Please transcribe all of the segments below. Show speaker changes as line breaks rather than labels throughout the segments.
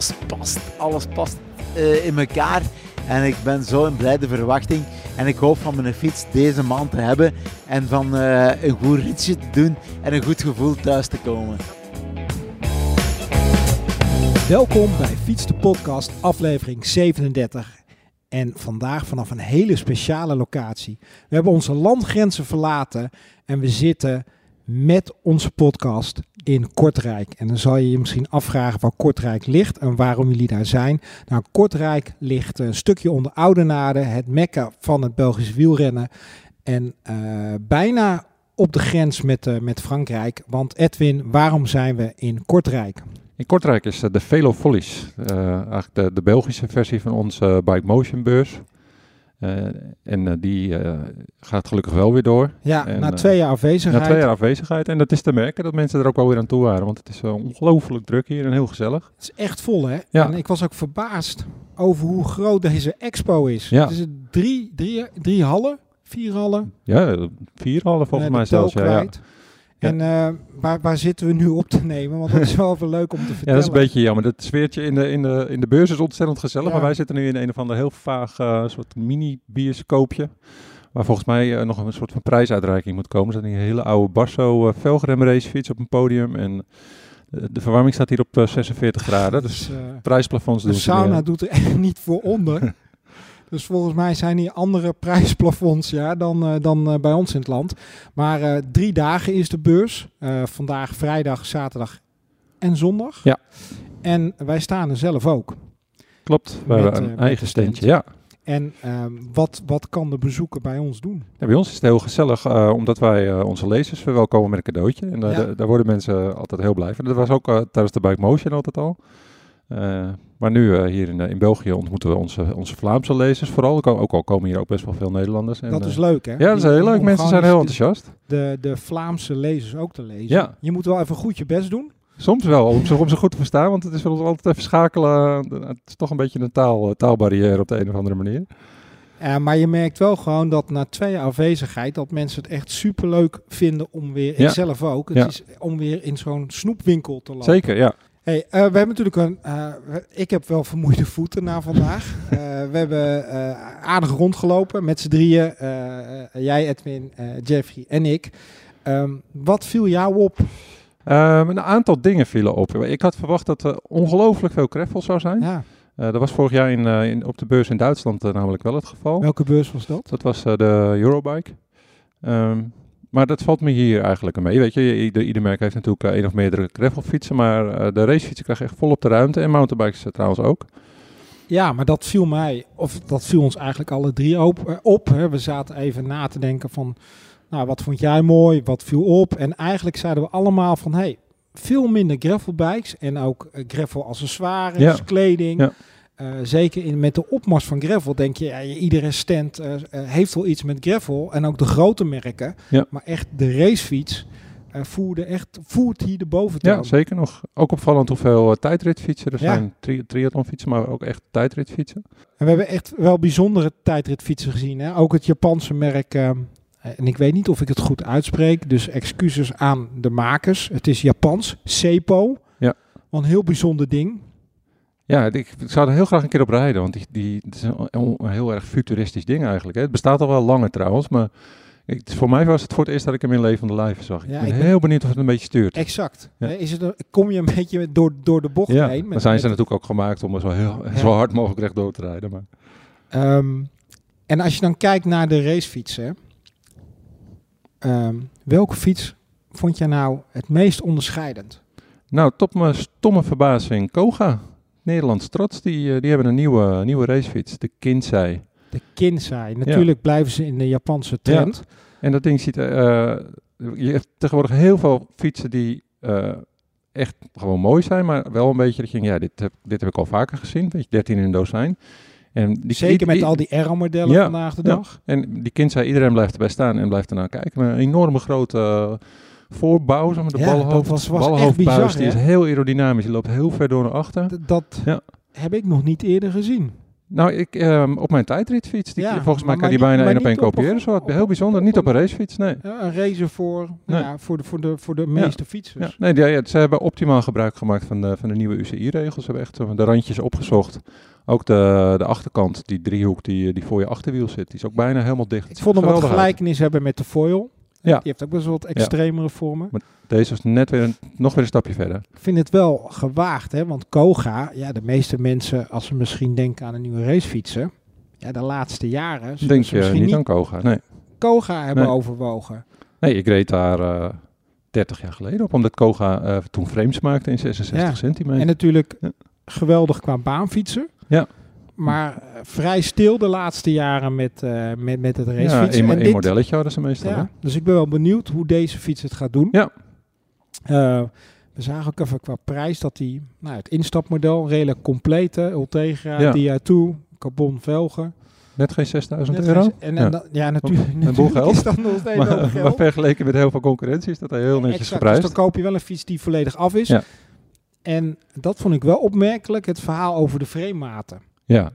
alles past. Alles past eh, in elkaar. En ik ben zo in blijde verwachting. En ik hoop van mijn fiets deze maand te hebben. En van eh, een goed ritje te doen. En een goed gevoel thuis te komen.
Welkom bij Fiets de Podcast, aflevering 37. En vandaag vanaf een hele speciale locatie. We hebben onze landgrenzen verlaten en we zitten met onze podcast in Kortrijk. En dan zal je je misschien afvragen waar Kortrijk ligt en waarom jullie daar zijn. Nou, Kortrijk ligt een stukje onder Oudenaarde, het mekka van het Belgische wielrennen. En uh, bijna op de grens met, uh, met Frankrijk. Want Edwin, waarom zijn we in Kortrijk?
In Kortrijk is de Velo Follies, eigenlijk de, Belgische versie van onze Bike Motion beurs. Uh, en uh, die gaat gelukkig wel weer door.
Ja,
en,
na twee jaar afwezigheid.
Na twee jaar afwezigheid. En dat is te merken dat mensen er ook wel weer aan toe waren. Want het is ongelooflijk druk hier en heel gezellig.
Het is echt vol, hè? Ja. En ik was ook verbaasd over hoe groot deze expo is.
Ja.
Het is drie, drie, drie hallen, vier hallen.
Ja, vier hallen volgens mij zelfs. Ja, ja.
En uh, waar, waar zitten we nu op te nemen? Want dat is wel even leuk om te vertellen.
Ja, dat is een beetje jammer. Het sfeertje in de, in de, in de beurs is ontzettend gezellig. Ja. Maar wij zitten nu in een of ander heel vaag uh, soort mini-bioscoopje. Waar volgens mij uh, nog een soort van prijsuitreiking moet komen. Er staat een hele oude Barso velgrem racefiets op een podium. En de verwarming staat hier op 46 graden. Dus prijsplafonds doen
De sauna doet er echt niet voor onder. Dus volgens mij zijn hier andere prijsplafonds ja, dan, uh, dan uh, bij ons in het land. Maar uh, drie dagen is de beurs. vandaag, vrijdag, zaterdag en zondag.
Ja.
En wij staan er zelf ook.
Klopt, we hebben een eigen standje, ja.
En wat, wat kan de bezoeker bij ons doen?
Ja, bij ons is het heel gezellig, omdat wij onze lezers verwelkomen met een cadeautje. En ja. daar worden mensen altijd heel blij van. Dat was ook tijdens de Bike Motion altijd al. Maar nu uh, hier in, in België ontmoeten we onze, onze Vlaamse lezers vooral. Ook al komen hier ook best wel veel Nederlanders. En,
dat is leuk hè?
Ja, dat is heel leuk. Mensen zijn heel enthousiast.
De, de Vlaamse lezers ook te lezen.
Ja.
Je moet wel even goed je best doen.
Soms wel, om ze, om ze goed te verstaan. Want het is ons altijd even schakelen. Het is toch een beetje een taal, taalbarrière op de een of andere manier.
Uh, maar je merkt wel gewoon dat na twee jaar afwezigheid dat mensen het echt superleuk vinden om weer,
Ja.
ik zelf ook, het
Ja.
is om weer in zo'n snoepwinkel te lopen.
Zeker, ja.
Hey, eh, we hebben natuurlijk een. eh, ik heb wel vermoeide voeten na vandaag. Eh, we hebben aardig rondgelopen met z'n drieën. jij, Edwin, Jeffrey en ik. Ehm, wat viel jou op?
Ehm, een aantal dingen vielen op. Ik had verwacht dat er ongelooflijk veel gravel zou zijn.
Ja,
dat was vorig jaar in, in, op de beurs in Duitsland namelijk wel het geval.
welke beurs was dat?
Dat was de Eurobike. Ehm, maar dat valt me hier eigenlijk mee. Weet je, ieder, ieder merk heeft natuurlijk eh, één of meerdere gravelfietsen, maar eh, de racefietsen krijgen echt volop de ruimte. En mountainbikes eh, trouwens ook.
Ja, maar dat viel mij, of dat viel ons eigenlijk alle drie op. op hè. We zaten even na te denken van, nou, wat vond jij mooi? Wat viel op? En eigenlijk zeiden we allemaal van, hey, veel minder gravelbikes en ook gravel accessoires,
Ja.
kleding.
Ja.
Eh, zeker in, met de opmars van gravel denk je, ja, iedere stand eh, eh, heeft wel iets met gravel. En ook de grote merken.
Ja.
Maar echt de racefiets voerde echt, voert hier de boventoon.
Ja, zeker nog. Ook opvallend hoeveel tijdritfietsen er
Ja.
zijn. Tri triathlonfietsen, maar ook echt tijdritfietsen.
En we hebben echt wel bijzondere tijdritfietsen gezien. Hè? Ook het Japanse merk. ehm, en ik weet niet of ik het goed uitspreek. Dus excuses aan de makers. Het is Japans. Sepo.
Ja.
Een heel bijzonder ding.
Ja, ik, ik zou er heel graag een keer op rijden, want die, die, het is een, een heel erg futuristisch ding eigenlijk. Hè. Het bestaat al wel langer trouwens, maar ik, voor mij was het voor het eerst dat ik hem in levende lijven zag.
Ja,
ik ben
ik ben-
heel benieuwd of het een beetje stuurt.
Exact.
Ja.
Is het een- kom je een beetje door, door de bocht
Ja,
heen?
dan zijn ze natuurlijk ook gemaakt om er zo, heel, zo hard mogelijk rechtdoor te rijden. Maar.
Ehm, en als je dan kijkt naar de racefietsen. ehm, welke fiets vond jij nou het meest onderscheidend?
Nou, tot mijn stomme verbazing, Koga, Nederlands trots, die, eh, die hebben een nieuwe, nieuwe racefiets, de Kinsei.
De Kinsei. Natuurlijk blijven ze in de Japanse trend.
En dat ding ziet, eh, je hebt tegenwoordig heel veel fietsen die eh, echt gewoon mooi zijn, maar wel een beetje dat je denkt, ja, dit heb, dit heb ik al vaker gezien, weet je, 13 in een dozijn. En die,
Zeker met
die-
al die R-modellen
Ja,
vandaag de
ja.
dag.
En die kind zei, iedereen blijft erbij staan en blijft ernaar kijken. Een enorme grote voorbouw, zeg maar, de
Ja,
balhoofd,
was- was
balhoofdbuis,
bizar,
die is heel aerodynamisch. Die loopt heel ver door naar achter.
D- dat
Ja.
heb ik nog niet eerder gezien.
Nou, ik, ehm, op mijn tijdritfiets, die,
Ja,
volgens mij kan die bijna één op één kopiëren. Zo, heel bijzonder.
op
Niet op een racefiets, nee.
Ja, een racer voor, nou
Nee.
ja, voor, de, voor, de, voor de meeste fietsers.
Nee, die- ja, ze hebben optimaal gebruik gemaakt van de, van de nieuwe UCI-regels. Ze hebben echt de randjes opgezocht. Ook de, de achterkant, die driehoek die, die voor je achterwiel zit, die is ook bijna helemaal dicht.
Ik vond hem wat
uit.
gelijkenis hebben met de foil.
Ja.
Die heeft ook best wel wat extremere vormen.
Deze was net weer een, nog weer een stapje verder.
Ik vind het wel gewaagd, hè? want Koga, ja, de meeste mensen, als ze misschien denken aan een nieuwe racefietsen, ja, de laatste jaren,
Denk
ze
je
misschien
niet aan Koga? Nee.
Koga hebben
Nee.
overwogen.
nee, ik reed daar eh 30 jaar geleden op, omdat Koga eh, toen frames maakte in 66
Ja.
centimeter.
En natuurlijk
Ja.
geweldig qua baanfietsen.
Ja.
Maar eh, vrij stil de laatste jaren met, eh, met, met het
ja,
racefietsen.
één,
En
één
dit-
modelletje hadden ze meestal.
Ja, dus ik ben wel benieuwd hoe deze fiets het gaat doen.
Ja.
Eh, we zagen ook even qua prijs dat die, nou, het instapmodel, redelijk complete, Ultegra,
Ja.
Di2, carbon velgen.
Net geen 6000
Net
euro.
geen- En, en
Ja.
dan- ja, natuurlijk,
Een boel geld.
is dat nog steeds
Maar,
geld.
vergeleken met heel veel concurrentie is dat heel netjes
Exact,
geprijsd.
Dus dan koop je wel een fiets die volledig af is.
Ja.
En dat vond ik wel opmerkelijk, het verhaal over de framematen.
Ja,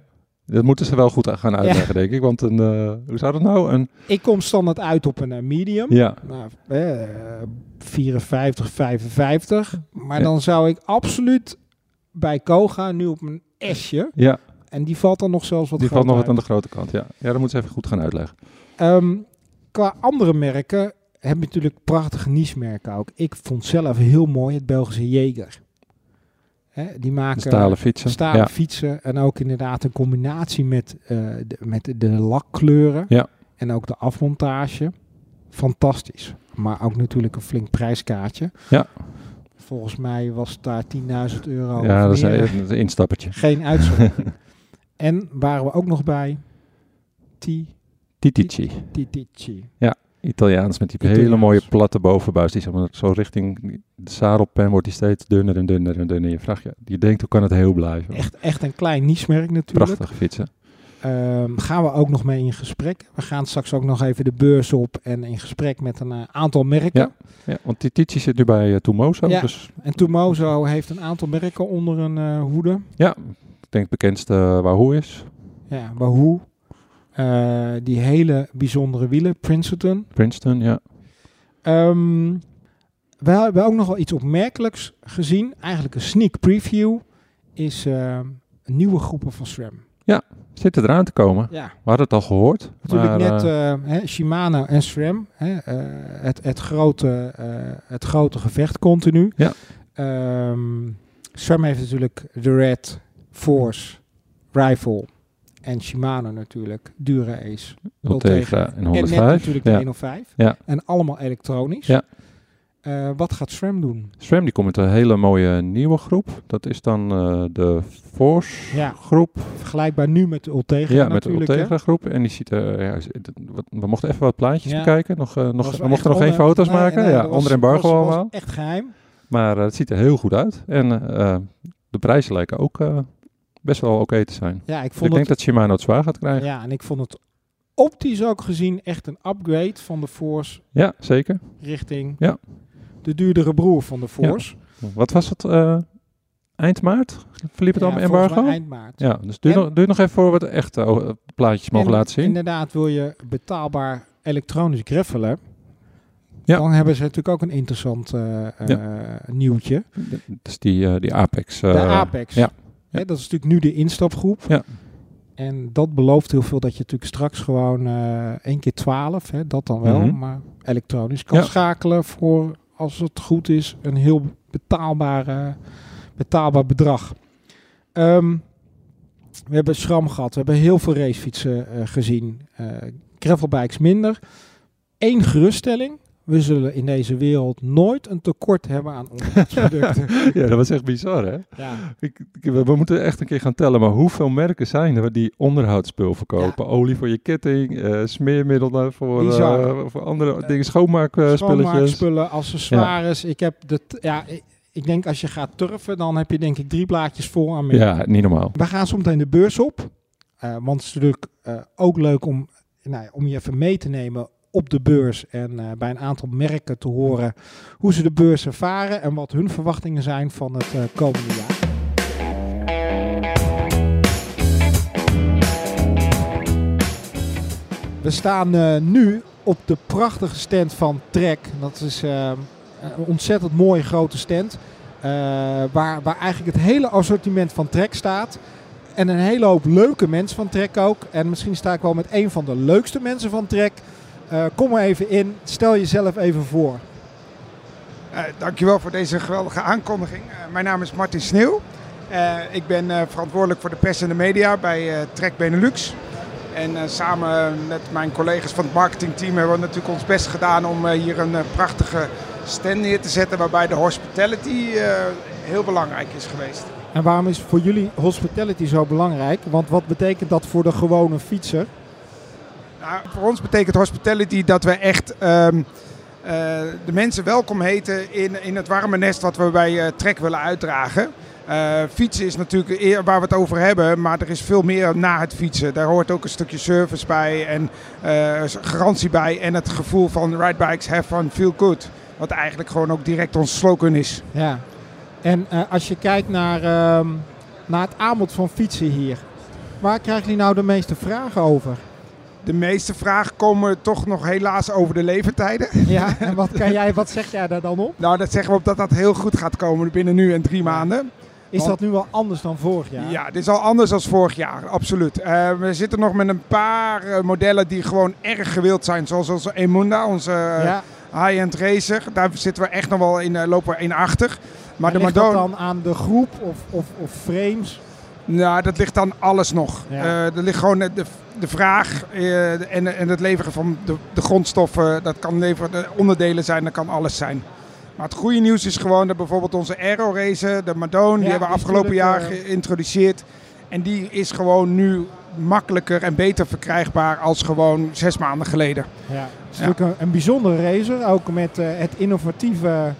dat moeten ze wel goed gaan uitleggen, denk ik. Want een, eh, hoe zou dat nou? Een,
Ik kom standaard uit op een eh, medium.
ja,
Nou, eh, 54, 55. Maar
Ja.
dan zou ik absoluut bij Koga nu op een S'je.
ja
En die valt dan nog zelfs wat
die valt nog wat aan de grote kant. Ja, ja dat moeten ze even goed gaan uitleggen.
uit. Ehm, qua andere merken heb je natuurlijk prachtige niche-merken ook. Ik vond zelf heel mooi het Belgische Jager. Hè, die maken
stalen fietsen.
stalen
ja.
fietsen en ook inderdaad een combinatie met, eh, de, met de lakkleuren
Ja.
en ook de afmontage. Fantastisch. Maar ook natuurlijk een flink prijskaartje.
Ja.
Volgens mij was daar 10.000 euro.
ja, dat is
meer.
een, een instappertje.
Geen uitzondering. en waren we ook nog bij Ti-
Titici.
Titici.
Italiaans met die
Italiaans.
hele mooie platte bovenbuis. Die zeg maar, zo richting de zadelpen wordt die steeds dunner en dunner en dunner. Je vraagt je, je denkt hoe kan het heel blijven?
Echt, echt een klein niche-merk natuurlijk.
Prachtige fietsen.
Ehm, gaan we ook nog mee in gesprek. We gaan straks ook nog even de beurs op en in gesprek met een eh, aantal merken.
Ja. Ja, want Titici zit nu bij uh, Tumoso.
Ja.
Dus
En Tumozo heeft een aantal merken onder een eh, hoede.
ja, ik denk het bekendste Wahoo is.
Ja, Wahoo. Eh, die hele bijzondere wielen, Princeton.
Princeton, ja.
Ehm, we hebben ook nog wel iets opmerkelijks gezien. Eigenlijk een sneak preview. Is eh, nieuwe groepen van SRAM.
Zit er eraan te komen.
Ja,
We hadden het al gehoord.
natuurlijk
maar,
net
eh,
Shimano en SRAM. Hè, het, het, grote, het grote gevecht continu.
Ja.
Ehm, SRAM heeft natuurlijk de Red Force Rifle. En Shimano natuurlijk, Dura Ace.
Ultegra en
En net
105.
natuurlijk de
ja.
105.
Ja.
En allemaal elektronisch.
Ja.
Eh, wat gaat SRAM doen?
SRAM die komt met een hele mooie nieuwe groep. Dat is dan eh, de Force
Ja.
groep.
Vergelijkbaar nu met de Ultegra
Ja, met de? Ultegra groep. En die ziet er, ja, wat- we mochten even wat plaatjes
Ja.
bekijken. Nog, eh, nog, we mochten nog geen foto's
nee,
maken.
nee,
ja,
was-
onder embargo allemaal.
echt geheim.
Maar eh, het ziet er heel goed uit. En eh, de prijzen lijken ook eh, best wel oké te zijn.
Ja, ik
Dus
vond
ik denk dat Shimano het zwaar gaat krijgen.
ja, en ik vond het optisch ook gezien echt een upgrade van de Force
Ja, zeker.
richting
Ja.
de duurdere broer van de Force.
Wat was het? eh, eind maart? Verliep het
Ja,
al embargo?
eind maart.
Ja, dus duur,
En-
nog, duur nog even voor we de echte eh, plaatjes mogen
En
laten zien.
Inderdaad, wil je betaalbaar elektronisch greffelen,
Ja.
dan hebben ze natuurlijk ook een interessant eh, nieuwtje.
Dus die, eh, die Apex.
De Apex.
ja.
Hè, dat is natuurlijk nu de instapgroep.
Ja.
En dat belooft heel veel dat je natuurlijk straks gewoon 1 keer 12, hè, dat dan wel,
Mhm.
maar elektronisch kan
Ja.
schakelen voor, als het goed is, een heel betaalbaar, betaalbaar bedrag. Ehm, we hebben SRAM gehad, we hebben heel veel racefietsen eh, gezien. eh gravelbikes minder. Eén geruststelling. We zullen in deze wereld nooit een tekort hebben aan onderhoudsproducten.
ja, dat was echt bizar, hè?
ja.
Ik, ik- we, we moeten echt een keer gaan tellen, maar hoeveel merken zijn er die onderhoudsspul verkopen? Olie voor je ketting, eh, smeermiddelen voor, eh, voor andere dingen, schoonmaakspulletjes.
Schoonmaakspullen, accessoires. Ik heb de, ja, ik, denk als je gaat turfen, dan heb je denk ik drie blaadjes vol aan
ja, niet normaal.
We gaan zo meteen de beurs op. Want het is natuurlijk ook leuk om, nou ja, om je even mee te nemen op de beurs en eh, bij een aantal merken te horen hoe ze de beurs ervaren en wat hun verwachtingen zijn van het eh, komende jaar. We staan eh, nu op de prachtige stand van Trek. Dat is een ontzettend mooie grote stand. waar, waar eigenlijk het hele assortiment van Trek staat. En een hele hoop leuke mensen van Trek ook. En misschien sta ik wel met een van de leukste mensen van Trek. Eh, kom er even in. Stel jezelf even voor.
Uh, dankjewel voor deze geweldige aankondiging. Uh, mijn naam is Martin Sneeuw. Ik ben verantwoordelijk voor de pers en de media bij Trek Benelux. En samen met mijn collega's van het marketingteam hebben we natuurlijk ons best gedaan om hier een prachtige stand neer te zetten waarbij de hospitality heel belangrijk is geweest.
En waarom is voor jullie hospitality zo belangrijk? Want wat betekent dat voor de gewone fietser?
Nou, voor ons betekent hospitality dat we echt um, uh, de mensen welkom heten in, in het warme nest wat we bij uh, Trek willen uitdragen. Uh, fietsen is natuurlijk waar we het over hebben, maar er is veel meer na het fietsen. Daar hoort ook een stukje service bij en garantie bij en het gevoel van ride bikes have fun, feel good. Wat eigenlijk gewoon ook direct ons slogan is.
Ja, en als je kijkt naar, uh, naar het aanbod van fietsen hier, waar krijgen jullie nou de meeste vragen over?
De meeste vragen komen toch nog helaas over de leeftijden.
Ja, en wat, kan jij, wat zeg jij daar dan op?
Nou, dat zeggen we op dat dat heel goed gaat komen binnen nu en drie maanden.
Is dat nu wel anders dan vorig jaar?
Ja, dit is al anders dan vorig jaar, absoluut. Uh, we zitten nog met een paar uh, modellen die gewoon erg gewild zijn. Zoals onze Emunda, onze ja. high-end racer. Daar zitten we echt nog wel in, lopen we in achter.
Maar en de ligt Madonna... dat dan aan de groep of, of, of frames?
Nou, dat ligt aan alles nog. Ja. Uh, er ligt gewoon de, de vraag uh, en, en het leveren van de, de grondstoffen. Dat kan leveren, de onderdelen zijn, dat kan alles zijn. Maar het goede nieuws is gewoon dat bijvoorbeeld onze Aero Race, de Madone, ja, die hebben we afgelopen jaar uh... geïntroduceerd. En die is gewoon nu makkelijker en beter verkrijgbaar als gewoon zes maanden geleden.
Ja, het is ja. natuurlijk een, een bijzondere racer, ook met het innovatieve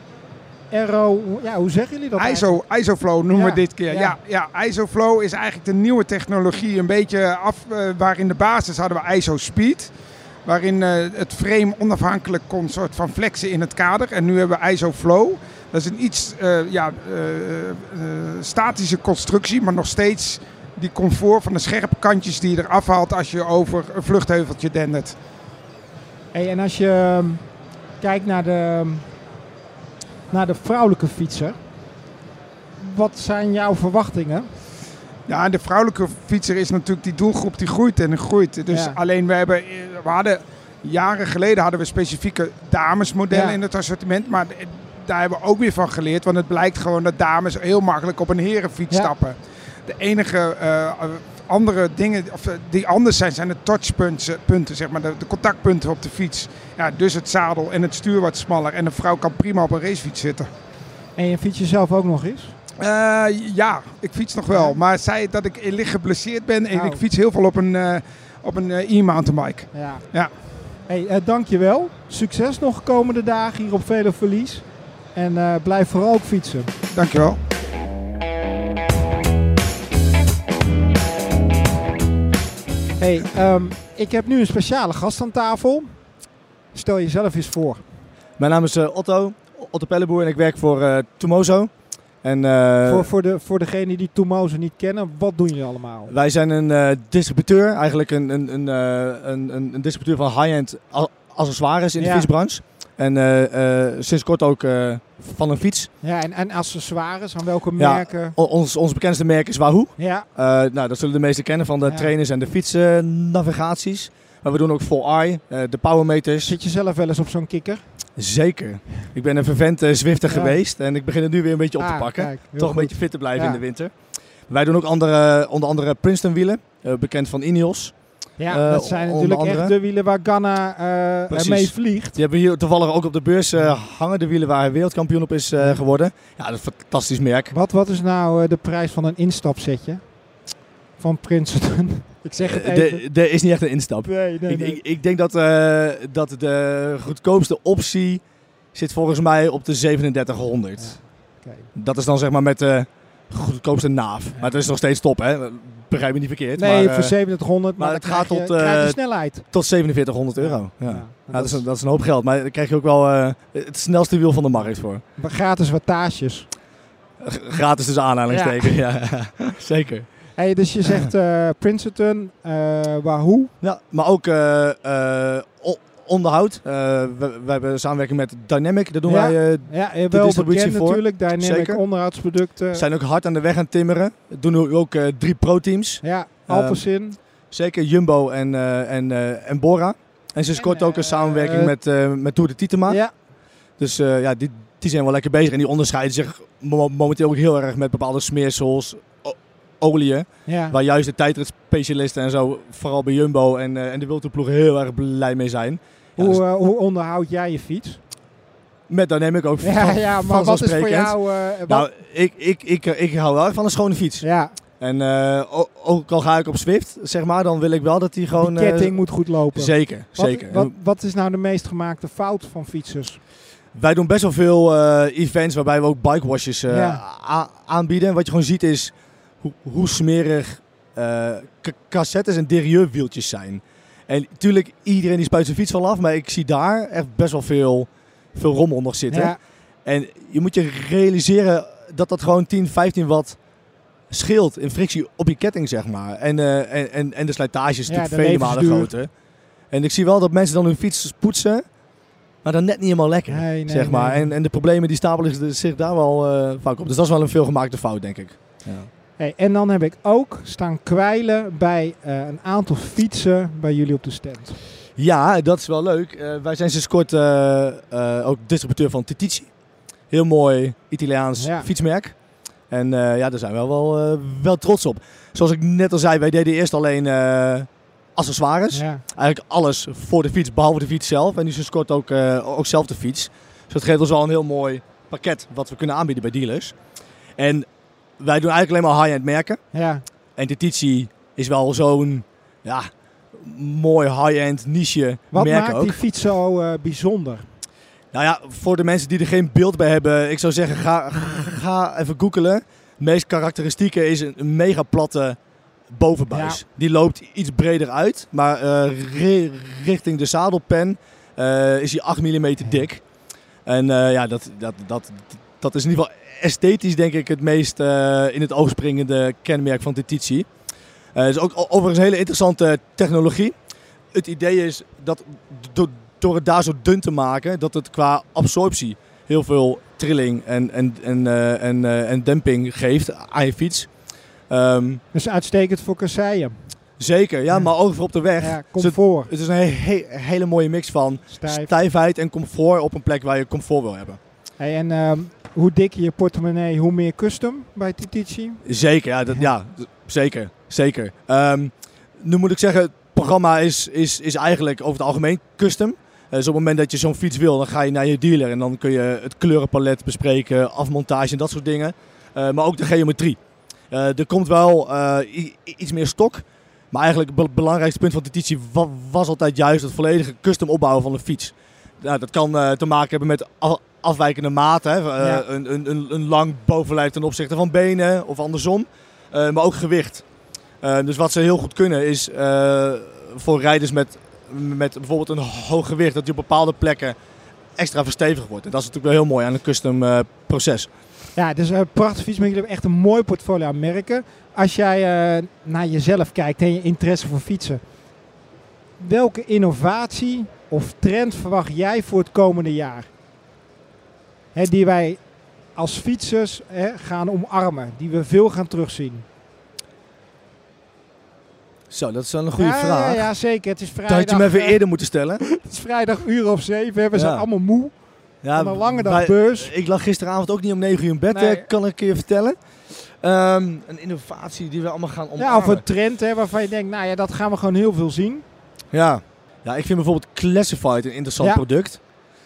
Aero, ja, hoe zeggen jullie dat?
ISO, ISOFlow noemen ja, we dit keer. Ja. Ja, ja, ISOFlow is eigenlijk de nieuwe technologie. Een beetje af, uh, waar in de basis hadden we ISO Speed. Waarin uh, het frame onafhankelijk kon soort van flexen in het kader. En nu hebben we ISOFlow. Dat is een iets uh, ja, statische constructie, maar nog steeds die comfort van de scherpe kantjes die je eraf haalt als je over een vluchtheuveltje dendert.
Hey, en als je um, kijkt naar de, naar de vrouwelijke fietser. Wat zijn jouw verwachtingen?
Ja, de vrouwelijke fietser is natuurlijk die doelgroep die groeit en groeit. Dus ja. alleen we hebben, we hadden jaren geleden hadden we specifieke damesmodellen ja. in het assortiment, maar daar hebben we ook weer van geleerd, want het blijkt gewoon dat dames heel makkelijk op een herenfiets ja. stappen. De enige uh, andere dingen of, die anders zijn, zijn de touchpunten, punten, zeg maar, de, de, contactpunten op de fiets. Ja, dus het zadel en het stuur wat smaller. En een vrouw kan prima op een racefiets zitten.
En je fiets jezelf ook nog eens?
Uh, ja, ik fiets nog wel. Maar zij dat ik licht geblesseerd ben en oh. ik fiets heel veel op een, uh, op een uh, e-mountainbike.
Ja.
ja.
Hey, dankjewel. Succes nog komende dagen hier op Velo Verlies. En blijf vooral ook fietsen.
Dankjewel.
Hey, um, ik heb nu een speciale gast aan tafel. Stel jezelf eens voor.
Mijn naam is uh, Otto, Otto Pelleboer en ik werk voor uh, Tomozo. En, uh,
voor, voor, de, voor degenen die Tomozo niet kennen, wat doen jullie allemaal?
Wij zijn een distributeur, eigenlijk een, een, een, een, een distributeur van high-end accessoires in de ja. fietsbranche. En sinds kort ook van een fiets.
Ja, en, en accessoires, aan welke merken?
Ja, ons, ons bekendste merk is Wahoo.
Ja.
Uh, nou, dat zullen de meesten kennen van de ja. trainers en de fietsnavigaties. maar we doen ook full eye, uh, de powermeters.
Zit je zelf wel eens op zo'n kikker?
Zeker. Ik ben een vervent uh, Zwifter ja. geweest en ik begin het nu weer een beetje op
ah,
te pakken.
Kijk,
Toch
goed.
een beetje fit te blijven in de winter. Wij doen ook andere, onder andere Princeton wielen, bekend van Ineos.
Ja, uh, dat zijn natuurlijk andere. echt de wielen waar Ganna uh, ermee vliegt.
Die hebben hier toevallig ook op de beurs uh, hangen. De wielen waar hij wereldkampioen op is geworden. Ja, dat is een fantastisch merk.
Wat, wat is nou de prijs van een instapsetje van Princeton? ik zeg het even.
Er is niet echt een instap.
Nee, nee,
ik,
nee.
Ik, ik, denk dat, dat de goedkoopste optie zit volgens mij op de 3700.
Ja. Okay.
Dat is dan zeg maar met de goedkoopste naaf. Ja. Maar het is nog steeds top, hè? Begrijp me niet verkeerd.
Nee,
maar,
voor 3700, maar,
maar het gaat
je,
tot, uh,
je snelheid.
Tot 4700 euro. Ja.
Ja.
dat, is een, dat, is een, hoop geld, maar dan krijg je ook wel uh, het snelste wiel van de markt voor.
Gratis wattages.
Gratis dus aanhalingstekens, ja. ja. Zeker.
Hey, dus je zegt uh, Princeton, Wahoo.
Ja, maar ook uh, onderhoud. we, we, hebben samenwerking met Dynamic, daar doen
ja.
wij
ja, de bekend voor. natuurlijk. Dynamic
Zeker.
onderhoudsproducten.
Zijn ook hard aan de weg aan timmeren. Doen ook drie pro-teams.
Ja, Alpecin.
zeker Jumbo en, en, en Bora. En sinds kort ook een samenwerking met, met Tour de Titema.
Ja.
Dus ja, die, die zijn wel lekker bezig. En die onderscheiden zich momenteel ook heel erg met bepaalde smeersels, oliën.
Ja.
Waar juist de tijdritspecialisten en zo, vooral bij Jumbo en, uh, en de wildtoeploegen heel erg blij mee zijn.
Hoe, dus uh, hoe onderhoud jij je fiets?
Met Dynamic ook.
Ja,
van,
ja maar wat is voor jou... Uh,
nou, ik, ik, ik, ik hou wel van een schone fiets.
Ja.
En ook al ga ik op Swift, zeg maar, dan wil ik wel dat die gewoon...
De ketting moet goed lopen.
Zeker,
wat,
zeker.
Wat, wat is nou de meest gemaakte fout van fietsers?
Wij doen best wel veel events waarbij we ook bikewashes
ja.
aanbieden. Wat je gewoon ziet is hoe, hoe smerig cassettes en derieurwieltjes zijn. En natuurlijk, iedereen die spuit zijn fiets wel af, maar ik zie daar echt best wel veel, veel rommel nog zitten.
Ja.
En je moet je realiseren dat dat gewoon 10, 15 watt scheelt in frictie op je ketting, zeg maar. En, uh, en, en, en de slijtage is natuurlijk vele malen groter. En ik zie wel dat mensen dan hun fiets poetsen, maar dan net niet helemaal lekker,
nee, nee,
zeg maar.
Nee.
En, en de problemen die stapelen zich daar wel uh, vaak op. Dus dat is wel een veelgemaakte fout, denk ik. Ja.
Hey, en dan heb ik ook staan kwijlen bij uh, een aantal fietsen bij jullie op de stand.
Ja, dat is wel leuk. Uh, wij zijn sinds kort uh, ook distributeur van Titici. Heel mooi Italiaans
ja.
fietsmerk. En ja, daar zijn we wel, wel, wel trots op. Zoals ik net al zei, wij deden eerst alleen accessoires.
Ja.
Eigenlijk alles voor de fiets, behalve de fiets zelf. En nu sinds kort ook, ook zelf de fiets. Dus dat geeft ons al een heel mooi pakket wat we kunnen aanbieden bij dealers. En wij doen eigenlijk alleen maar high-end merken.
Ja.
En de Tizi is wel zo'n ja, mooi high-end niche
Wat
merk
maakt
ook.
die fiets zo uh, bijzonder?
Nou ja, voor de mensen die er geen beeld bij hebben, ik zou zeggen ga, ga even googelen. Het meest karakteristieke is een mega platte bovenbuis.
Ja.
Die loopt iets breder uit, maar uh, richting de zadelpen uh, is hij 8 mm dik. En ja, dat, dat, dat, dat is in ieder geval esthetisch denk ik het meest uh, in het oog springende kenmerk van Titici. Het uh, is ook overigens een hele interessante technologie. Het idee is dat do door het daar zo dun te maken, dat het qua absorptie heel veel trilling en, en, en, uh, en, en demping geeft aan je fiets. Um,
dus uitstekend voor kasseien.
Zeker, ja, maar ook voor op de weg.
Ja, comfort.
Dus het is een he he hele mooie mix van
Stijf.
stijfheid en comfort op een plek waar je comfort wil hebben.
Hey, en um, hoe dikker je portemonnee, hoe meer custom bij Titici?
Zeker, ja, dat, ja zeker. zeker. Um, nu moet ik zeggen, het programma is, is, is eigenlijk over het algemeen custom. Dus op het moment dat je zo'n fiets wil, dan ga je naar je dealer en dan kun je het kleurenpalet bespreken, afmontage en dat soort dingen. Uh, maar ook de geometrie. Uh, er komt wel iets meer stok. Maar eigenlijk het belangrijkste punt van was, was altijd juist het volledige custom opbouwen van een fiets. Nou, dat kan te maken hebben met afwijkende maten. Hè?
Ja.
een, een, een, een lang bovenlijf ten opzichte van benen of andersom. Uh, maar ook gewicht. Uh, dus wat ze heel goed kunnen is voor rijders met, met bijvoorbeeld een hoog gewicht... dat je op bepaalde plekken extra verstevigd wordt. En dat is natuurlijk wel heel mooi aan een custom uh, proces.
Ja, dus een prachtig fiets. Maar jullie hebben echt een mooi portfolio aan merken. Als jij uh, naar jezelf kijkt en je interesse voor fietsen. Welke innovatie of trend verwacht jij voor het komende jaar? Hè, die wij als fietsers hè, gaan omarmen. Die we veel gaan terugzien.
Zo, dat is wel een goede
ja,
vraag.
Ja, ja, zeker. Het is vrijdag.
Dat had je me even eerder moeten stellen.
Het is vrijdag uur of zeven. We zijn
Ja.
allemaal moe.
Ja,
een lange dag beurs.
Ik lag gisteravond ook niet om 9 uur in bed,
Nee.
kan ik je vertellen. Ehm, een innovatie die we allemaal gaan omarmen.
Ja, of een trend hè, waarvan je denkt, nou ja, dat gaan we gewoon heel veel zien.
Ja. ja, ik vind bijvoorbeeld Classified een interessant
Ja.
product.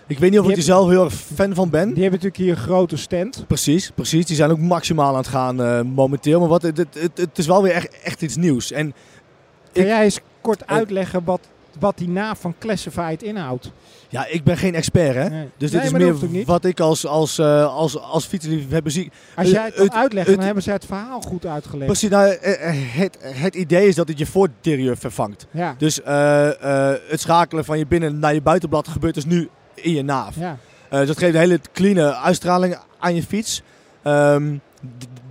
Ik weet niet of
Die
ik er zelf heel erg fan van ben.
Die hebben natuurlijk hier een grote stand.
Precies, precies. Die zijn ook maximaal aan het gaan eh, momenteel. Maar wat, het, het, het, het is wel weer echt, echt iets nieuws. En
jij eens kort
Eh.
uitleggen wat, wat die naam van Classified inhoudt?
ja, ik ben geen expert hè.
Nee.
Dus
Nee,
dit is meer wat ik als, als, eh, als, als fietsliefhebber zie.
Als jij het kan
het- het-
dan hebben zij het verhaal goed uitgelegd.
Precies, nou, het, het idee is dat het je voorterieur vervangt.
Ja,
Dus het schakelen van je binnen naar je buitenblad gebeurt dus nu in je naaf.
ja.
Eh, dus dat geeft een hele clean uitstraling aan je fiets. Ehm,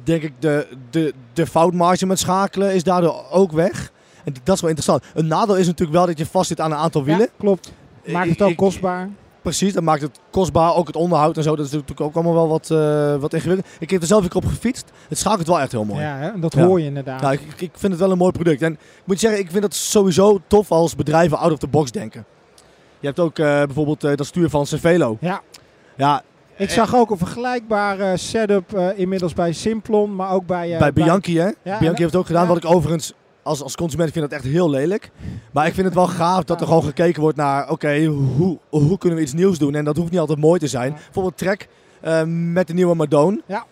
denk ik de, de, de foutmarge met schakelen is daardoor ook weg. En dat is wel interessant. Een nadeel is natuurlijk wel dat je vast zit aan een aantal wielen.
Ja, klopt. Maakt het ook kostbaar.
Precies, dat maakt het kostbaar. Ook het onderhoud en zo. Dat is natuurlijk ook allemaal wel wat, uh, wat ingewikkeld. Ik heb er zelf ook op gefietst. Het schakelt wel echt heel mooi.
Ja, hè? dat hoor je inderdaad.
Nou, ik, ik, vind het wel een mooi product. En ik moet zeggen, ik vind het sowieso tof als bedrijven out of the box denken. Je hebt ook uh, bijvoorbeeld uh, dat stuur van Cervelo.
Ja.
Ja,
ik zag ook een vergelijkbare setup uh, inmiddels bij Simplon, maar ook bij...
Uh, bij Bianchi, hè? Ja, Bianchi heeft het ook gedaan, ja. wat ik overigens als, als consument vind dat echt heel lelijk. Maar ik vind het wel gaaf dat er gewoon gekeken wordt naar, oké, okay, hoe, hoe kunnen we iets nieuws doen? En dat hoeft niet altijd mooi te zijn. Bijvoorbeeld Trek uh, met de nieuwe Madone.
Ja.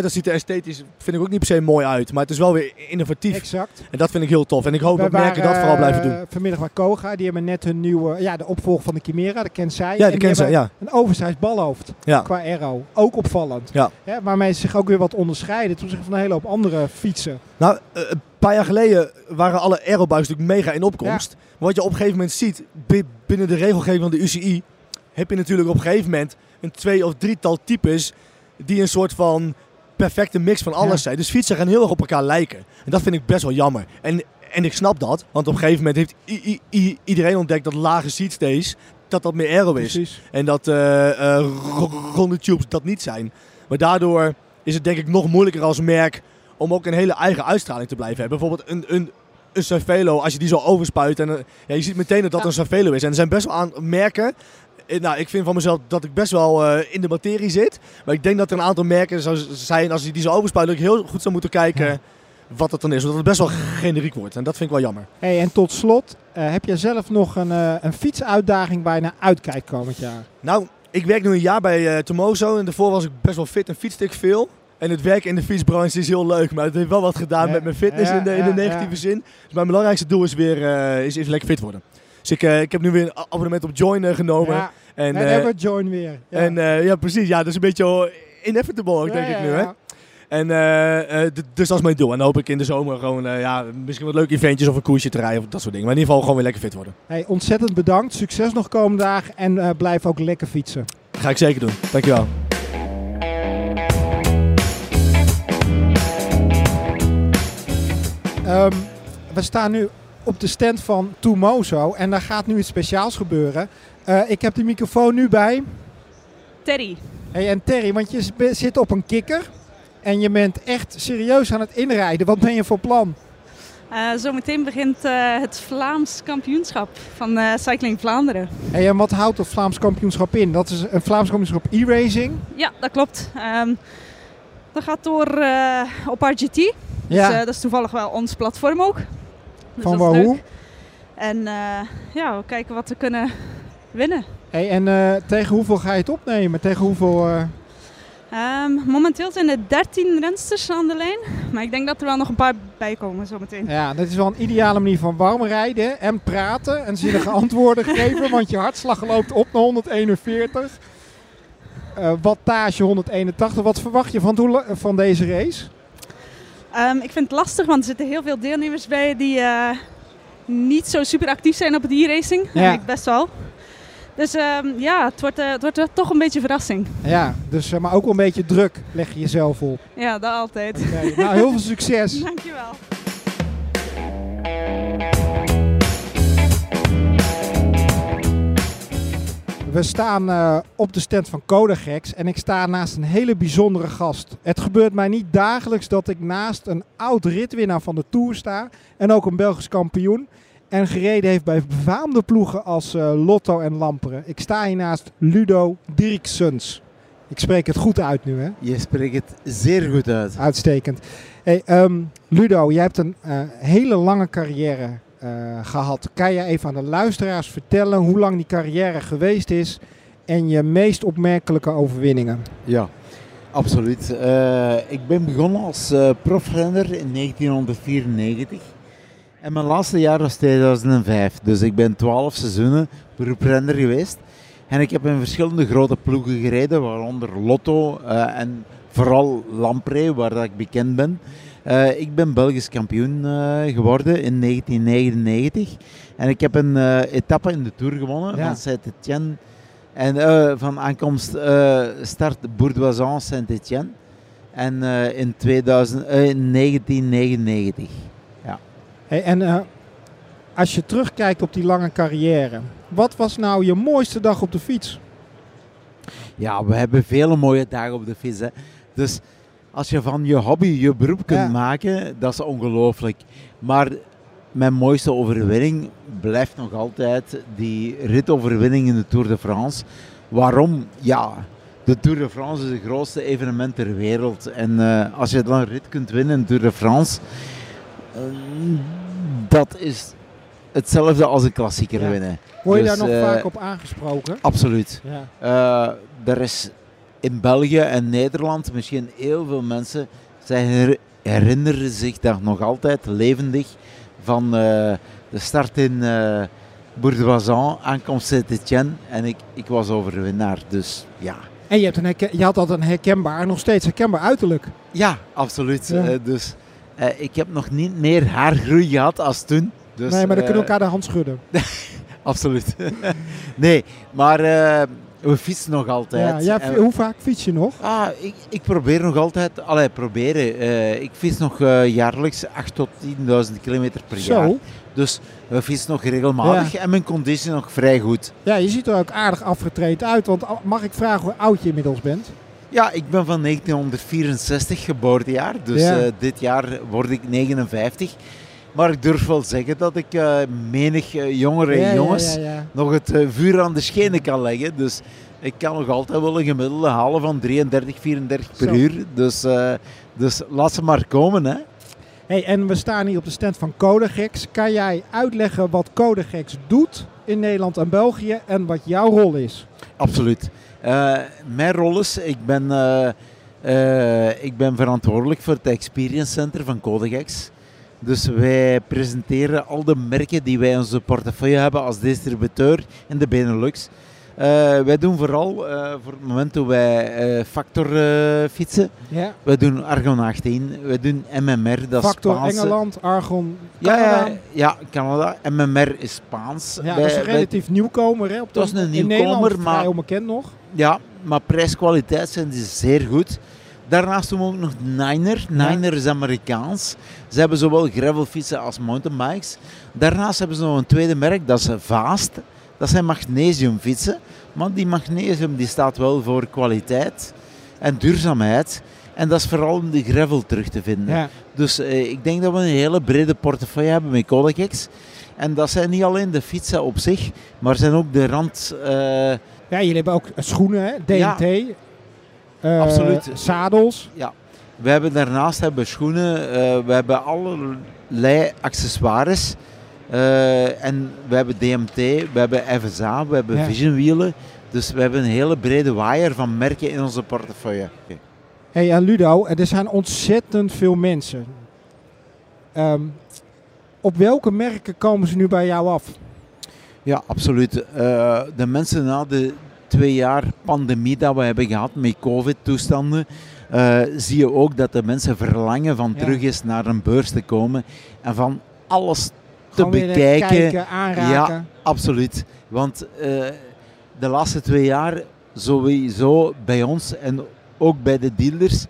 Dat ziet er esthetisch, vind ik ook niet per se mooi uit. Maar het is wel weer innovatief.
Exact.
En dat vind ik heel tof. En ik hoop Wij dat merken dat vooral blijven doen.
vanmiddag bij Koga. Die hebben net hun nieuwe, ja, de opvolger van de Chimera. Dat kent zij.
Ja, die kent zij, ja.
Een oversized balhoofd.
Ja.
Qua aero. Ook opvallend.
Ja.
ja. waarmee ze zich ook weer wat onderscheiden ten opzichte van een hele hoop andere fietsen.
Nou, uh, een paar jaar geleden waren alle aerobuizen natuurlijk mega in opkomst. Ja. Maar wat je op een gegeven moment ziet, binnen de regelgeving van de UCI, heb je natuurlijk op een gegeven moment een twee of drietal types die een soort van perfecte mix van alles ja. zijn. Dus fietsen gaan heel erg op elkaar lijken. En dat vind ik best wel jammer. En, en ik snap dat, want op een gegeven moment heeft i, i, iedereen ontdekt dat lage seatstays, dat dat meer aero is.
Precies.
En dat uh, uh, ronde tubes dat niet zijn. Maar daardoor is het denk ik nog moeilijker als merk om ook een hele eigen uitstraling te blijven hebben. Bijvoorbeeld een, een, een Cervelo, als je die zo overspuit. En, uh, ja, je ziet meteen dat dat ja. een Cervelo is. En er zijn best wel aan merken nou, ik vind van mezelf dat ik best wel uh, in de materie zit. Maar ik denk dat er een aantal merken zou zijn, als je die zo overspuit, dat ik heel goed zou moeten kijken ja. wat het dan is. Omdat het best wel generiek wordt. En dat vind ik wel jammer.
Hey, en tot slot, uh, heb jij zelf nog een, uh, een fietsuitdaging waar je naar uitkijkt komend jaar?
Nou, ik werk nu een jaar bij Tomozo. En daarvoor was ik best wel fit en fietste ik veel. En het werken in de fietsbranche is heel leuk, maar het heeft wel wat gedaan ja, met mijn fitness ja, in, de, in de negatieve zin. Dus mijn belangrijkste doel is weer is, is lekker fit worden. Dus ik, ik heb nu weer een abonnement op Join genomen.
En, en hebben we Join weer.
Ja. En ja, precies. Ja, dat is een beetje inevitable, denk ik nu. Hè? En uh, uh, dus dat is mijn doel. En dan hoop ik in de zomer gewoon ja, misschien wat leuke eventjes of een koersje te rijden of dat soort dingen. Maar in ieder geval gewoon weer lekker fit worden.
Hey, ontzettend bedankt. Succes nog komende dagen en blijf ook lekker fietsen.
Ga ik zeker doen. Dankjewel.
Um, we staan nu op de stand van Tumozo en daar gaat nu iets speciaals gebeuren. Uh, ik heb de microfoon nu bij.
Terry.
Hey, en Terry, want je zit op een kikker en je bent echt serieus aan het inrijden. Wat ben je voor plan?
Uh, zometeen begint uh, het Vlaams kampioenschap van uh, Cycling Vlaanderen.
Hey, en wat houdt dat Vlaams kampioenschap in? Dat is een Vlaams kampioenschap e-racing?
Ja, dat klopt. Um, dat gaat door op RGT.
Ja.
Dus dat is toevallig wel ons platform ook. Dus
van waar hoe?
En ja, we kijken wat we kunnen winnen.
Hey, en uh, tegen hoeveel ga je het opnemen? Tegen hoeveel... Uh...
Um, momenteel zijn er 13 rensters aan de lijn. Maar ik denk dat er wel nog een paar bij komen zometeen.
Ja, dat is wel een ideale manier van warm rijden en praten en zinnige antwoorden geven. Want je hartslag loopt op naar 141. Uh, wattage 181. Wat verwacht je van, van deze race?
Um, ik vind het lastig, want er zitten heel veel deelnemers bij die uh, niet zo super actief zijn op het e-racing.
Ja.
Ik best wel. Dus um, ja, het wordt, uh, het wordt toch een beetje verrassing.
Ja, dus, uh, maar ook wel een beetje druk leg je jezelf op.
Ja, dat altijd.
Okay. nou, heel veel succes.
Dankjewel.
We staan uh, op de stand van Codagex en ik sta naast een hele bijzondere gast. Het gebeurt mij niet dagelijks dat ik naast een oud ritwinnaar van de Tour sta en ook een Belgisch kampioen. En gereden heeft bij befaamde ploegen als uh, Lotto en Lamperen. Ik sta hier naast Ludo Dirksens. Ik spreek het goed uit nu, hè?
Je spreekt het zeer goed uit.
Uitstekend. Hey, um, Ludo, jij hebt een uh, hele lange carrière gehad. Kan je even aan de luisteraars vertellen hoe lang die carrière geweest is en je meest opmerkelijke overwinningen?
Ja, absoluut. ik ben begonnen als profrenner in 1994. En mijn laatste jaar was 2005. Dus ik ben 12 seizoenen beroeprenner geweest. En ik heb in verschillende grote ploegen gereden, waaronder Lotto en vooral Lampre, waar dat ik bekend ben. Uh, ik ben Belgisch kampioen uh, geworden in 1999. En ik heb een etappe in de Tour gewonnen ja. van Saint-Etienne. En van aankomst start Bourdoisan Saint-Etienne. En uh, in 2000, uh, 1999. Ja.
Hey, en uh, als je terugkijkt op die lange carrière, wat was nou je mooiste dag op de fiets?
Ja, we hebben vele mooie dagen op de fiets. Hè. Dus als je van je hobby je beroep kunt ja. maken, dat is ongelooflijk. Maar mijn mooiste overwinning blijft nog altijd die ritoverwinning in de Tour de France. Waarom? Ja, de Tour de France is het grootste evenement ter wereld. En uh, als je dan een rit kunt winnen in de Tour de France, uh, dat is hetzelfde als een klassieker ja. winnen.
Word je dus, daar nog uh, vaak op aangesproken?
Absoluut. Ja. er is in België en Nederland misschien heel veel mensen zij herinneren zich dat nog altijd levendig van de start in Bourdoisan, aankomst Saint-Etienne en ik, ik was overwinnaar. Dus ja.
En je, hebt een je had altijd een herkenbaar, nog steeds herkenbaar uiterlijk.
Ja, absoluut. Ja. Uh, dus uh, ik heb nog niet meer haargroei gehad als toen. Dus,
nee, maar dan kunnen we elkaar de hand schudden.
absoluut. nee, maar we fietsen nog altijd.
Ja, ja hoe vaak fiets je nog?
Ah, ik, ik probeer nog altijd, allee, proberen. Uh, ik fiets nog uh, jaarlijks 8.000 tot 10.000 kilometer per
Zo.
jaar. Dus we fietsen nog regelmatig
Ja.
en mijn conditie nog vrij goed.
Ja, je ziet er ook aardig afgetraind uit. Want mag ik vragen hoe oud je inmiddels bent?
Ja, ik ben van 1964 geboortejaar, dus
Ja.
eh, dit jaar word ik 59. Maar ik durf wel zeggen dat ik eh, menig eh, jongere
Ja, ja,
jongens
ja,
nog het eh, vuur aan de schenen kan leggen. Dus ik kan nog altijd wel een gemiddelde halen van 33, 34 per
Zo.
uur. Dus, dus laat ze maar komen. Hè.
Hey, en we staan hier op de stand van Codegex. Kan jij uitleggen wat Codegex doet in Nederland en België en wat jouw rol is?
Absoluut. Mijn rol is, ik ben, ik ben verantwoordelijk voor het Experience Center van Codegex. Dus wij presenteren al de merken die wij in onze portefeuille hebben als distributeur in de Benelux. Eh, wij doen vooral eh, voor het moment dat wij eh, Factor fietsen.
Ja.
We doen Argon 18, we doen MMR, dat is
Factor
Spaanse.
Engeland, Argon,
Ja,
Canada.
ja, ja, Canada. MMR is Spaans.
Ja,
Wij-
dat is een
wij-
relatief nieuwkomer. Hè, op de-
Dat is een
in
nieuwkomer,
Nederland
maar-
vrij onbekend nog.
Ja, maar prijs-kwaliteit zijn die zeer goed. Daarnaast doen we ook nog Niner. Niner is Amerikaans. Ze hebben zowel gravelfietsen als mountainbikes. Daarnaast hebben ze nog een tweede merk, dat is Vaast. Dat zijn magnesiumfietsen. Maar die magnesium die staat wel voor kwaliteit en duurzaamheid. En dat is vooral om de gravel terug te vinden.
Ja.
Dus eh, ik denk dat we een hele brede portefeuille hebben met Codegex. En dat zijn niet alleen de fietsen op zich, maar zijn ook de rand... eh,
ja, jullie hebben ook schoenen, hè? DMT.
Ja.
Eh,
Absoluut.
Zadels.
We hebben daarnaast hebben we schoenen, eh, we hebben allerlei accessoires. Eh, en we hebben DMT, we hebben FSA, we hebben
Ja.
visionwielen. Dus we hebben een hele brede waaier van merken in onze portefeuille.
Hey, en Ludo, er zijn ontzettend veel mensen. Ehm, op welke merken komen ze nu bij jou af?
Ja, absoluut. De mensen na de twee jaar pandemie dat we hebben gehad met COVID-toestanden, eh, zie je ook dat de mensen verlangen van
Ja.
terug eens naar een beurs te komen en van alles te bekijken.
kijken, aanraken.
Absoluut. Want eh, de laatste twee jaar sowieso bij ons en ook bij de dealers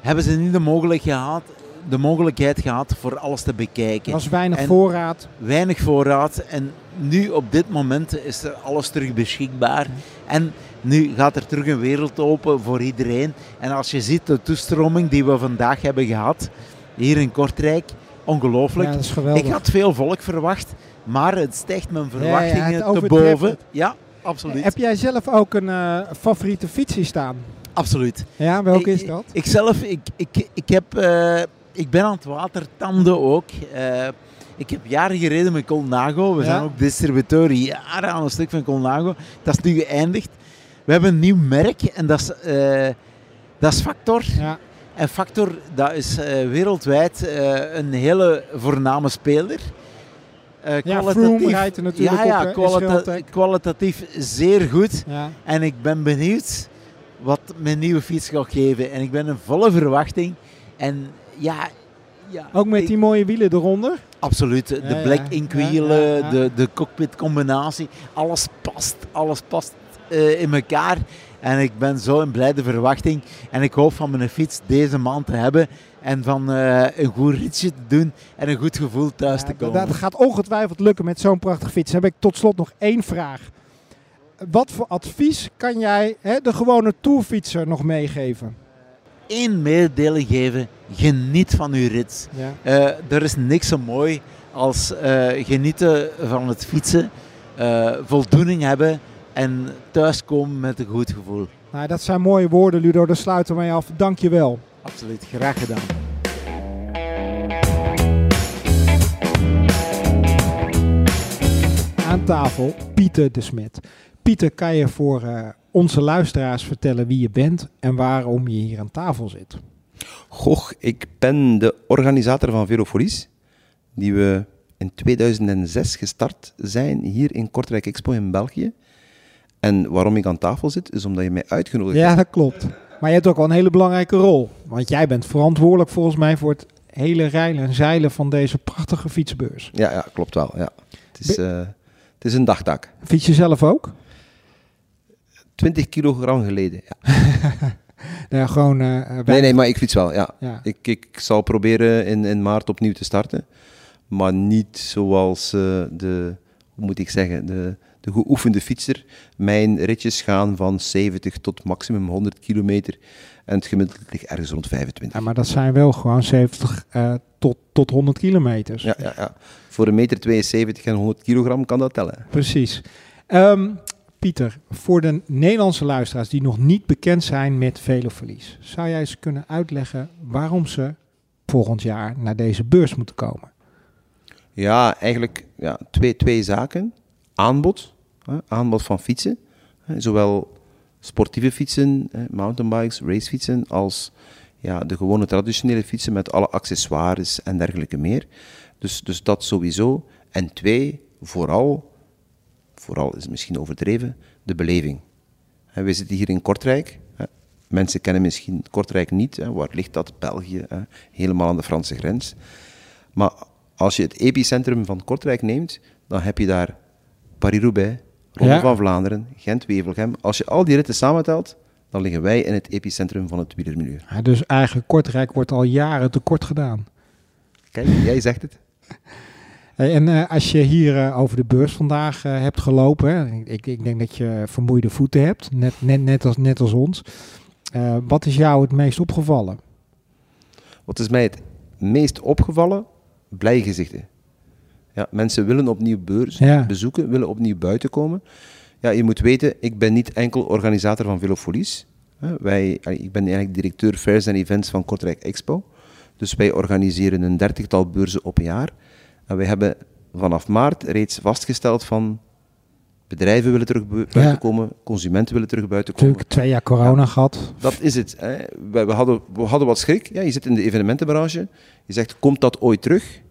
hebben ze niet de mogelijkheid gehad, de mogelijkheid gehad voor alles te bekijken.
Er was weinig
En-
voorraad.
Weinig voorraad en nu op dit moment is er alles terug beschikbaar. En nu gaat er terug een wereld open voor iedereen. En als je ziet de toestroming die we vandaag hebben gehad, hier in Kortrijk, ongelooflijk.
Ja, dat is geweldig.
Ik had veel volk verwacht, maar het stijgt mijn
ja,
verwachtingen te boven. Ja, absoluut.
Heb jij zelf ook een eh, favoriete fiets hier staan?
absoluut.
Ja, welke
Ik-
is dat?
Ik zelf, ik, ik, ik, heb, eh, ik ben aan het watertanden ook. Eh, ik heb jaren gereden met Colnago. We
Ja.
zijn ook distributeur jaren aan een stuk van Colnago. Dat is nu geëindigd. We hebben een nieuw merk en dat is, eh, dat is Factor.
Ja.
En Factor, dat is eh, wereldwijd eh, een hele voorname speler.
Ja, rijdt er natuurlijk
ja, ja,
op,
kwalita- kwalitatief zeer goed.
Ja.
En ik ben benieuwd wat mijn nieuwe fiets gaat geven. En ik ben in volle verwachting. En ja, ja
Ook met die mooie wielen eronder.
Absoluut. De
Ja, ja.
black ink wielen,
ja, ja.
De, de cockpit combinatie. Alles past. Alles past in elkaar. En ik ben zo in blijde verwachting. En ik hoop van mijn fiets deze maand te hebben. En van een goed ritje te doen en een goed gevoel thuis te komen.
Dat gaat ongetwijfeld lukken met zo'n prachtige fiets. Dan heb ik tot slot nog één vraag. Wat voor advies kan jij hè, de gewone tourfietser nog meegeven?
Eén mededeling geven. Geniet van uw rit. Ja. er is niks zo mooi als genieten van het fietsen. voldoening hebben en thuiskomen met een goed gevoel.
Nou, dat zijn mooie woorden, Ludo. Daar sluiten we mee af. Dank je wel.
Absoluut, graag gedaan.
Aan tafel Pieter de Smet. Pieter, kan je voor uh, onze luisteraars vertellen wie je bent en waarom je hier aan tafel zit?
Goh, ik ben de organisator van Velofolis, die we in 2006 gestart zijn hier in Kortrijk Expo in België. En waarom ik aan tafel zit, is omdat je mij uitgenodigd
hebt.
Ja,
dat klopt. Maar je hebt ook wel een hele belangrijke rol. Want jij bent verantwoordelijk volgens mij voor het hele rijlen en zeilen van deze prachtige fietsbeurs.
Ja, ja klopt wel. Ja. Het, is, uh, het is een dagtaak.
Fiets je zelf ook?
20 kilogram geleden, ja.
ja gewoon, uh,
nee, nee, maar ik fiets wel, ja. ja. Ik, ik zal proberen in, in maart opnieuw te starten. Maar niet zoals uh, de, hoe moet ik zeggen, de, de geoefende fietser. Mijn ritjes gaan van 70 tot maximum 100 kilometer. En het gemiddelde ligt ergens rond 25.
Ja, maar dat zijn wel gewoon 70 uh, tot, tot 100 kilometers.
Ja, ja, ja. Voor een meter 72 en 100 kilogram kan dat tellen.
Precies. Um, Pieter, voor de Nederlandse luisteraars die nog niet bekend zijn met veloverlies, zou jij eens kunnen uitleggen waarom ze volgend jaar naar deze beurs moeten komen?
Ja, eigenlijk ja, twee, twee zaken. Aanbod, hè, aanbod van fietsen, hè, zowel sportieve fietsen, hè, mountainbikes, racefietsen, als ja, de gewone traditionele fietsen met alle accessoires en dergelijke meer. Dus, dus dat sowieso. En twee, vooral vooral is het misschien overdreven, de beleving. We zitten hier in Kortrijk. Mensen kennen misschien Kortrijk niet. Waar ligt dat? België, helemaal aan de Franse grens. Maar als je het epicentrum van Kortrijk neemt, dan heb je daar Paris-Roubaix, Ronde van Vlaanderen, Gent-Wevelgem. Als je al die ritten samentelt, dan liggen wij in het epicentrum van het wielermilieu.
Ja, dus eigenlijk Kortrijk wordt al jaren tekort gedaan.
Kijk, jij zegt het.
En uh, als je hier uh, over de beurs vandaag uh, hebt gelopen, ik, ik, denk dat je vermoeide voeten hebt, net, net, net, als, net als ons. wat is jou het meest opgevallen?
Wat is mij het meest opgevallen? Blij gezichten. Ja, mensen willen opnieuw beurs ja. bezoeken, willen opnieuw buiten komen. Ja, je moet weten, ik ben niet enkel organisator van Velofolies. Wij, ik ben eigenlijk directeur Fairs en Events van Kortrijk Expo. Dus wij organiseren een dertigtal beurzen op een jaar. En wij hebben vanaf maart reeds vastgesteld van bedrijven willen terug buiten komen, consumenten willen terug buiten komen.
Natuurlijk twee jaar corona gehad.
Dat is het. Hè. We, we, hadden, we hadden wat schrik. Ja, je zit in de evenementenbranche. Je zegt, komt dat ooit terug?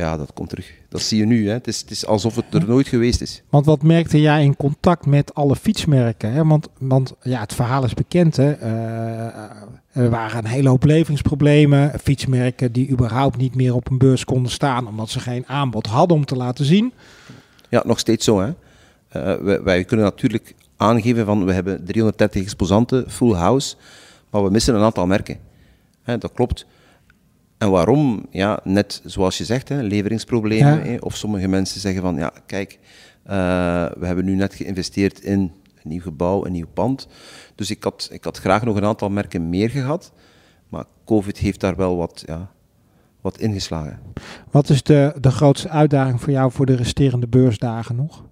Ja, dat komt terug. Dat zie je nu. Hè. Het, is, het is alsof het er nooit geweest is.
Want wat merkte jij in contact met alle fietsmerken? Hè? Want, want ja, het verhaal is bekend. Hè? Uh, er waren een hele hoop levingsproblemen. Fietsmerken die überhaupt niet meer op een beurs konden staan... omdat ze geen aanbod hadden om te laten zien.
Ja, nog steeds zo. Hè? Uh, wij, wij, kunnen natuurlijk aangeven van... we hebben 330 exposanten, full house... maar we missen een aantal merken. Hè, dat klopt. En waarom? Ja, net zoals je zegt, hè, leveringsproblemen. Hè, of sommige mensen zeggen van, ja, kijk, uh, we hebben nu net geïnvesteerd in een nieuw gebouw, een nieuw pand. Dus ik had, ik had graag nog een aantal merken meer gehad. Maar COVID heeft daar wel wat, ja, wat ingeslagen.
Wat is de, de grootste uitdaging voor jou voor de resterende beursdagen nog?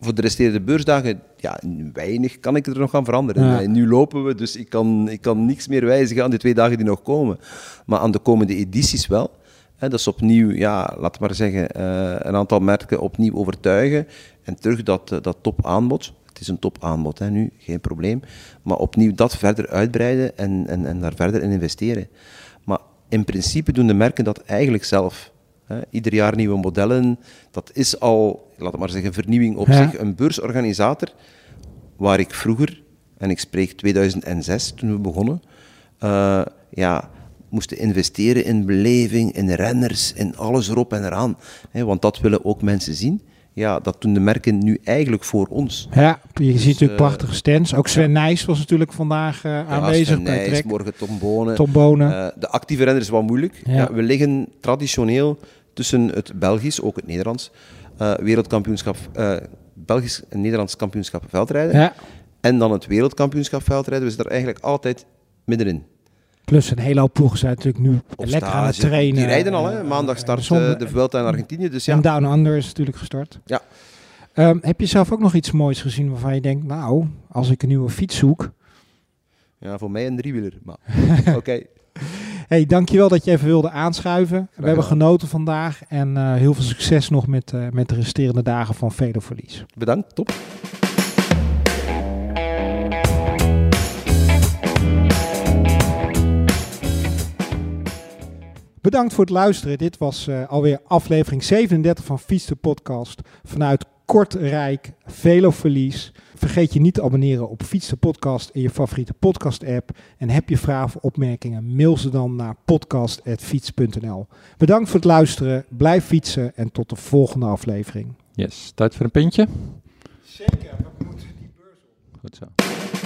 Voor de resterende beursdagen, ja, weinig kan ik er nog aan veranderen. Nu lopen we, dus ik kan, ik kan niks meer wijzigen aan de twee dagen die nog komen. Maar aan de komende edities wel. Hè, dat is opnieuw, ja, laat maar zeggen, uh, een aantal merken opnieuw overtuigen. En terug dat, uh, dat topaanbod. Het is een topaanbod hè, nu, geen probleem. Maar opnieuw dat verder uitbreiden en, en, en daar verder in investeren. Maar in principe doen de merken dat eigenlijk zelf. Ieder jaar nieuwe modellen. Dat is al, laat het maar zeggen, vernieuwing op zich. Een beursorganisator, waar ik vroeger, en ik spreek 2006 toen we begonnen, uh, ja, moesten investeren in beleving, in renners, in alles erop en eraan. want dat willen ook mensen zien. ja, dat doen de merken nu eigenlijk voor ons.
Ja, je ziet natuurlijk
uh,
prachtige stands. Ook Sven ja. Nijs was natuurlijk vandaag uh, aanwezig.
Sven Nijs, morgen Tom Bonen.
Tom Bonen.
De actieve renner is wat moeilijk. Ja, we liggen traditioneel tussen het Belgisch, ook het Nederlands, wereldkampioenschap, Belgisch en Nederlands kampioenschap veldrijden.
Ja.
En dan het wereldkampioenschap veldrijden. We zitten er eigenlijk altijd middenin.
Plus een hele hoop ploegen zijn natuurlijk nu
Op
lekker
stage.
aan het trainen.
Die rijden al, hè. Maandag start uh, de Vuelta in Argentinië. Dus ja.
En Down Under is natuurlijk gestart.
Ja.
Um, heb je zelf ook nog iets moois gezien waarvan je denkt, nou, als ik een nieuwe fiets zoek...
Ja, voor mij een driewieler, maar oké. Okay.
Hey, dankjewel dat je even wilde aanschuiven. We hebben genoten vandaag en uh, heel veel succes nog met, uh, met de resterende dagen van Velo Verlies.
Bedankt, top.
Bedankt voor het luisteren. Dit was uh, alweer aflevering 37 van Fiets de Podcast vanuit Kortrijk, Veloverlies. Vergeet je niet te abonneren op Fiets de Podcast in je favoriete podcast-app. En heb je vragen of opmerkingen, mail ze dan naar podcast.fiets.nl. Bedankt voor het luisteren, blijf fietsen en tot de volgende aflevering.
Yes, tijd voor een pintje?
Zeker, we moeten die beurs op.
Goed zo.